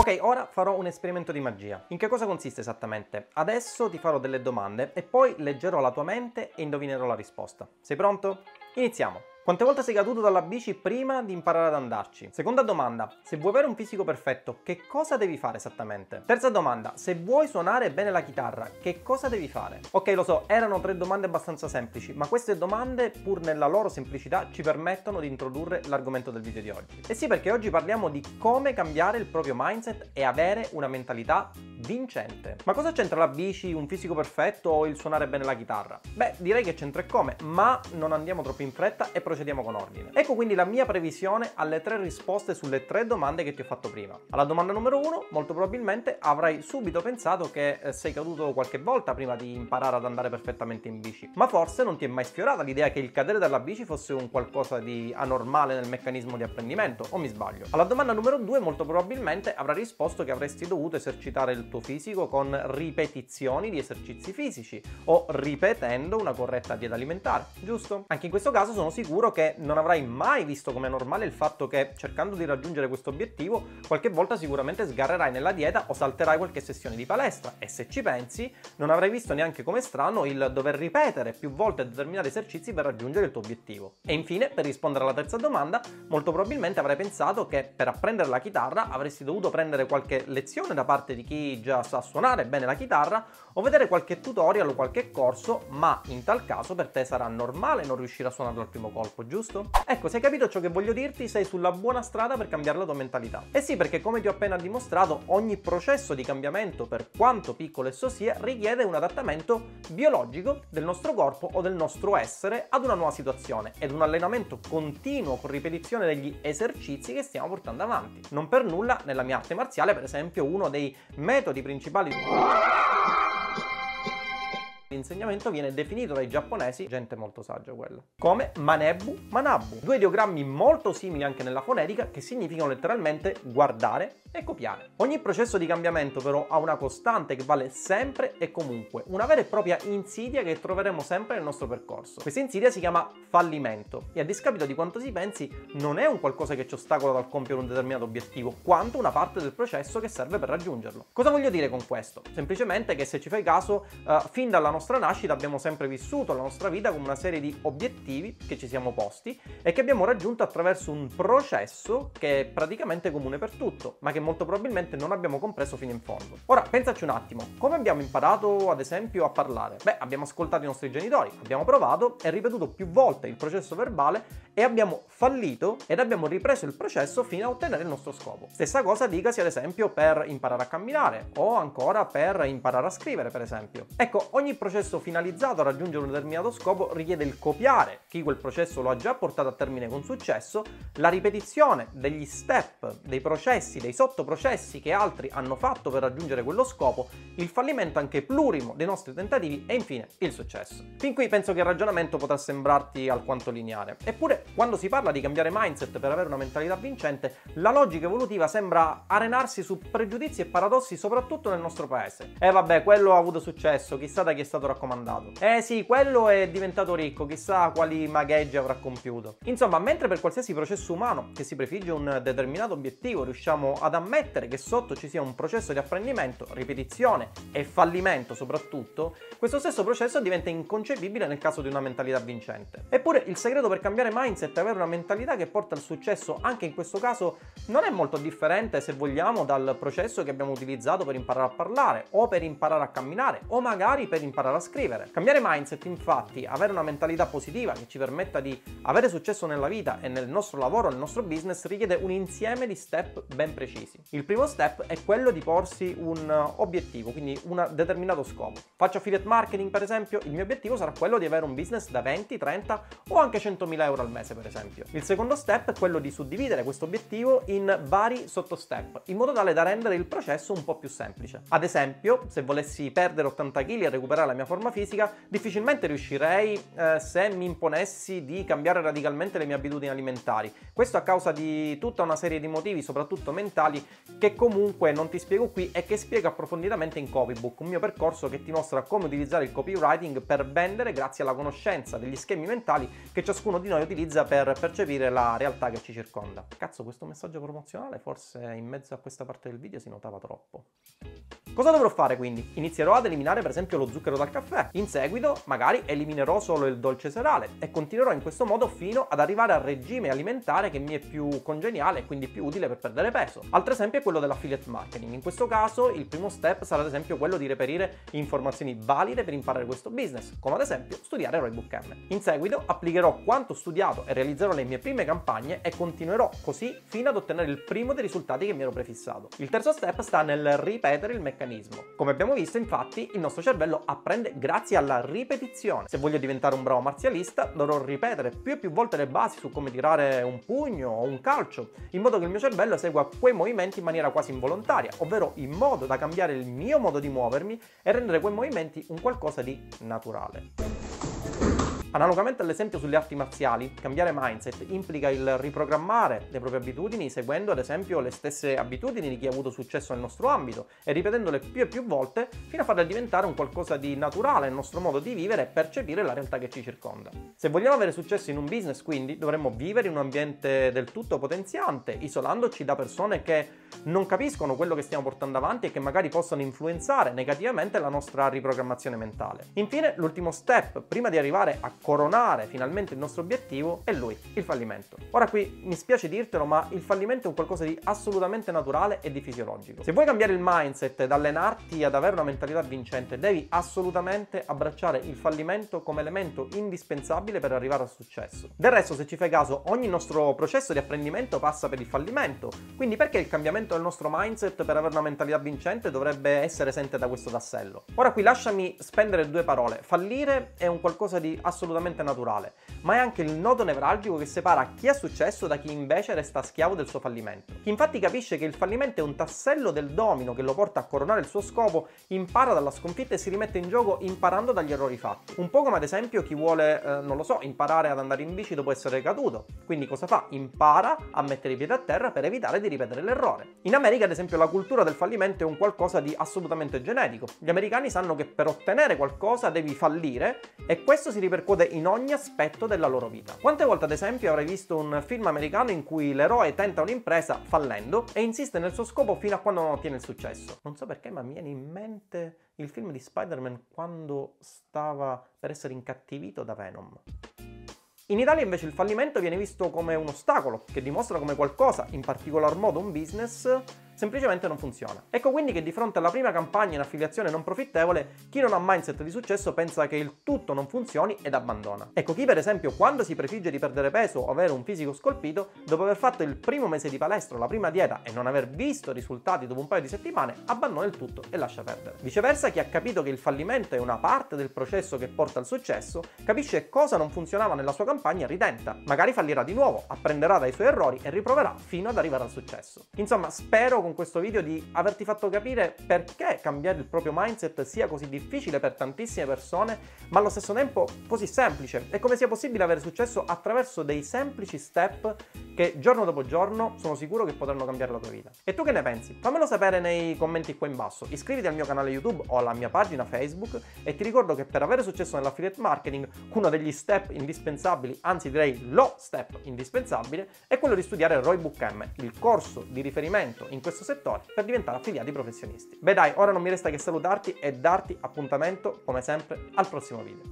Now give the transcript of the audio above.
Ok, ora farò un esperimento di magia. In che cosa consiste esattamente? Adesso ti farò delle domande e poi leggerò la tua mente e indovinerò la risposta. Sei pronto? Iniziamo! Quante volte sei caduto dalla bici prima di imparare ad andarci? Seconda domanda, se vuoi avere un fisico perfetto, che cosa devi fare esattamente? Terza domanda, se vuoi suonare bene la chitarra, che cosa devi fare? Ok, lo so, erano tre domande abbastanza semplici, ma queste domande, pur nella loro semplicità, ci permettono di introdurre l'argomento del video di oggi. E sì, perché oggi parliamo di come cambiare il proprio mindset e avere una mentalità vincente. Ma cosa c'entra la bici, un fisico perfetto o il suonare bene la chitarra? Beh, direi che c'entra e come, ma non andiamo troppo in fretta e procediamo procediamo con ordine. Ecco quindi la mia previsione alle tre risposte sulle tre domande che ti ho fatto prima. Alla domanda numero uno, molto probabilmente avrai subito pensato che eh, sei caduto qualche volta prima di imparare ad andare perfettamente in bici, ma forse non ti è mai sfiorata l'idea che il cadere dalla bici fosse un qualcosa di anormale nel meccanismo di apprendimento, o mi sbaglio? Alla domanda numero due, molto probabilmente avrai risposto che avresti dovuto esercitare il tuo fisico con ripetizioni di esercizi fisici o ripetendo una corretta dieta alimentare, giusto? Anche in questo caso sono sicuro che non avrai mai visto come normale il fatto che cercando di raggiungere questo obiettivo qualche volta sicuramente sgarrerai nella dieta o salterai qualche sessione di palestra e se ci pensi non avrai visto neanche come strano il dover ripetere più volte determinati esercizi per raggiungere il tuo obiettivo. E infine, per rispondere alla terza domanda, molto probabilmente avrai pensato che per apprendere la chitarra avresti dovuto prendere qualche lezione da parte di chi già sa suonare bene la chitarra o vedere qualche tutorial o qualche corso, ma in tal caso per te sarà normale non riuscire a suonarlo al primo colpo troppo, giusto? Ecco, se hai capito ciò che voglio dirti, sei sulla buona strada per cambiare la tua mentalità. E sì, perché come ti ho appena dimostrato, ogni processo di cambiamento, per quanto piccolo esso sia, richiede un adattamento biologico del nostro corpo o del nostro essere ad una nuova situazione ed un allenamento continuo con ripetizione degli esercizi che stiamo portando avanti. Non per nulla, nella mia arte marziale, per esempio, uno dei metodi principali L'insegnamento viene definito dai giapponesi, gente molto saggia quella, come manebu manabu, due ideogrammi molto simili anche nella fonetica che significano letteralmente guardare e copiare. Ogni processo di cambiamento però ha una costante che vale sempre e comunque, una vera e propria insidia che troveremo sempre nel nostro percorso. Questa insidia si chiama fallimento e a discapito di quanto si pensi non è un qualcosa che ci ostacola dal compiere un determinato obiettivo, quanto una parte del processo che serve per raggiungerlo. Cosa voglio dire con questo? Semplicemente che se ci fai caso, uh, fin dalla nostra nascita abbiamo sempre vissuto la nostra vita come una serie di obiettivi che ci siamo posti e che abbiamo raggiunto attraverso un processo che è praticamente comune per tutto, ma che molto probabilmente non abbiamo compreso fino in fondo. Ora, pensaci un attimo, come abbiamo imparato ad esempio a parlare? Beh, abbiamo ascoltato i nostri genitori, abbiamo provato e ripetuto più volte il processo verbale e abbiamo fallito ed abbiamo ripreso il processo fino a ottenere il nostro scopo. Stessa cosa dicasi ad esempio per imparare a camminare o ancora per imparare a scrivere, per esempio. Ecco, ogni processo finalizzato a raggiungere un determinato scopo richiede il copiare chi quel processo lo ha già portato a termine con successo, la ripetizione degli step, dei processi, dei sottoprocessi che altri hanno fatto per raggiungere quello scopo, il fallimento anche plurimo dei nostri tentativi e infine il successo. Fin qui penso che il ragionamento potrà sembrarti alquanto lineare. Eppure, quando si parla di cambiare mindset per avere una mentalità vincente, la logica evolutiva sembra arenarsi su pregiudizi e paradossi soprattutto nel nostro paese. E eh vabbè, quello ha avuto successo, chissà da chi è stato raccomandato. Eh sì, quello è diventato ricco, chissà quali magheggi avrà compiuto. Insomma, mentre per qualsiasi processo umano che si prefigge un determinato obiettivo riusciamo ad ammettere che sotto ci sia un processo di apprendimento, ripetizione e fallimento soprattutto, questo stesso processo diventa inconcepibile nel caso di una mentalità vincente. Eppure il segreto per cambiare mindset è avere una mentalità che porta al successo anche in questo caso non è molto differente se vogliamo dal processo che abbiamo utilizzato per imparare a parlare o per imparare a camminare o magari per imparare a scrivere. Cambiare mindset infatti, avere una mentalità positiva che ci permetta di avere successo nella vita e nel nostro lavoro, nel nostro business richiede un insieme di step ben precisi. Il primo step è quello di porsi un obiettivo, quindi un determinato scopo. Faccio affiliate marketing per esempio, il mio obiettivo sarà quello di avere un business da 20, 30 o anche 100.000 euro al mese per esempio. Il secondo step è quello di suddividere questo obiettivo in vari sottostep, in modo tale da rendere il processo un po' più semplice. Ad esempio, se volessi perdere 80 kg e recuperare la mia forma fisica, difficilmente riuscirei eh, se mi imponessi di cambiare radicalmente le mie abitudini alimentari. Questo a causa di tutta una serie di motivi, soprattutto mentali, che comunque non ti spiego qui e che spiego approfonditamente in Copybook, un mio percorso che ti mostra come utilizzare il copywriting per vendere grazie alla conoscenza degli schemi mentali che ciascuno di noi utilizza per percepire la realtà che ci circonda. Cazzo, questo messaggio promozionale forse in mezzo a questa parte del video si notava troppo. Cosa dovrò fare quindi? Inizierò ad eliminare per esempio lo zucchero dal caffè, in seguito magari eliminerò solo il dolce serale e continuerò in questo modo fino ad arrivare al regime alimentare che mi è più congeniale e quindi più utile per perdere peso. Altro esempio è quello dell'affiliate marketing, in questo caso il primo step sarà ad esempio quello di reperire informazioni valide per imparare questo business, come ad esempio studiare Roybook M. In seguito applicherò quanto studiato e realizzerò le mie prime campagne e continuerò così fino ad ottenere il primo dei risultati che mi ero prefissato. Il terzo step sta nel ripetere il meccanismo meccanismo. Come abbiamo visto, infatti, il nostro cervello apprende grazie alla ripetizione. Se voglio diventare un bravo marzialista, dovrò ripetere più e più volte le basi su come tirare un pugno o un calcio, in modo che il mio cervello segua quei movimenti in maniera quasi involontaria, ovvero in modo da cambiare il mio modo di muovermi e rendere quei movimenti un qualcosa di naturale. Analogamente all'esempio sulle arti marziali, cambiare mindset implica il riprogrammare le proprie abitudini seguendo ad esempio le stesse abitudini di chi ha avuto successo nel nostro ambito e ripetendole più e più volte fino a farle diventare un qualcosa di naturale nel nostro modo di vivere e percepire la realtà che ci circonda. Se vogliamo avere successo in un business quindi dovremmo vivere in un ambiente del tutto potenziante, isolandoci da persone che non capiscono quello che stiamo portando avanti e che magari possono influenzare negativamente la nostra riprogrammazione mentale. Infine, l'ultimo step prima di arrivare a coronare finalmente il nostro obiettivo è lui, il fallimento. Ora qui mi spiace dirtelo, ma il fallimento è un qualcosa di assolutamente naturale e di fisiologico. Se vuoi cambiare il mindset ed allenarti ad avere una mentalità vincente, devi assolutamente abbracciare il fallimento come elemento indispensabile per arrivare al successo. Del resto, se ci fai caso, ogni nostro processo di apprendimento passa per il fallimento, quindi perché il cambiamento del nostro mindset per avere una mentalità vincente dovrebbe essere esente da questo tassello? Ora qui lasciami spendere due parole. Fallire è un qualcosa di assolutamente assolutamente naturale, ma è anche il nodo nevralgico che separa chi ha successo da chi invece resta schiavo del suo fallimento. Chi infatti capisce che il fallimento è un tassello del domino che lo porta a coronare il suo scopo, impara dalla sconfitta e si rimette in gioco imparando dagli errori fatti. Un po' come ad esempio chi vuole, eh, non lo so, imparare ad andare in bici dopo essere caduto. Quindi cosa fa? Impara a mettere i piedi a terra per evitare di ripetere l'errore. In America ad esempio la cultura del fallimento è un qualcosa di assolutamente genetico. Gli americani sanno che per ottenere qualcosa devi fallire e questo si ripercuote esplode in ogni aspetto della loro vita. Quante volte ad esempio avrai visto un film americano in cui l'eroe tenta un'impresa fallendo e insiste nel suo scopo fino a quando non ottiene il successo? Non so perché ma mi viene in mente il film di Spider-Man quando stava per essere incattivito da Venom. In Italia invece il fallimento viene visto come un ostacolo che dimostra come qualcosa, in particolar modo un business, semplicemente non funziona. Ecco quindi che di fronte alla prima campagna in affiliazione non profittevole, chi non ha mindset di successo pensa che il tutto non funzioni ed abbandona. Ecco chi per esempio quando si prefigge di perdere peso o avere un fisico scolpito, dopo aver fatto il primo mese di palestra la prima dieta e non aver visto risultati dopo un paio di settimane, abbandona il tutto e lascia perdere. Viceversa chi ha capito che il fallimento è una parte del processo che porta al successo, capisce cosa non funzionava nella sua campagna e ridenta. Magari fallirà di nuovo, apprenderà dai suoi errori e riproverà fino ad arrivare al successo. Insomma, spero con con questo video di averti fatto capire perché cambiare il proprio mindset sia così difficile per tantissime persone, ma allo stesso tempo così semplice e come sia possibile avere successo attraverso dei semplici step che giorno dopo giorno sono sicuro che potranno cambiare la tua vita. E tu che ne pensi? Fammelo sapere nei commenti qua in basso, iscriviti al mio canale YouTube o alla mia pagina Facebook e ti ricordo che per avere successo nell'affiliate marketing uno degli step indispensabili, anzi direi lo step indispensabile, è quello di studiare Roybook M, il corso di riferimento in questo settore per diventare affiliati professionisti. Beh dai, ora non mi resta che salutarti e darti appuntamento come sempre al prossimo video.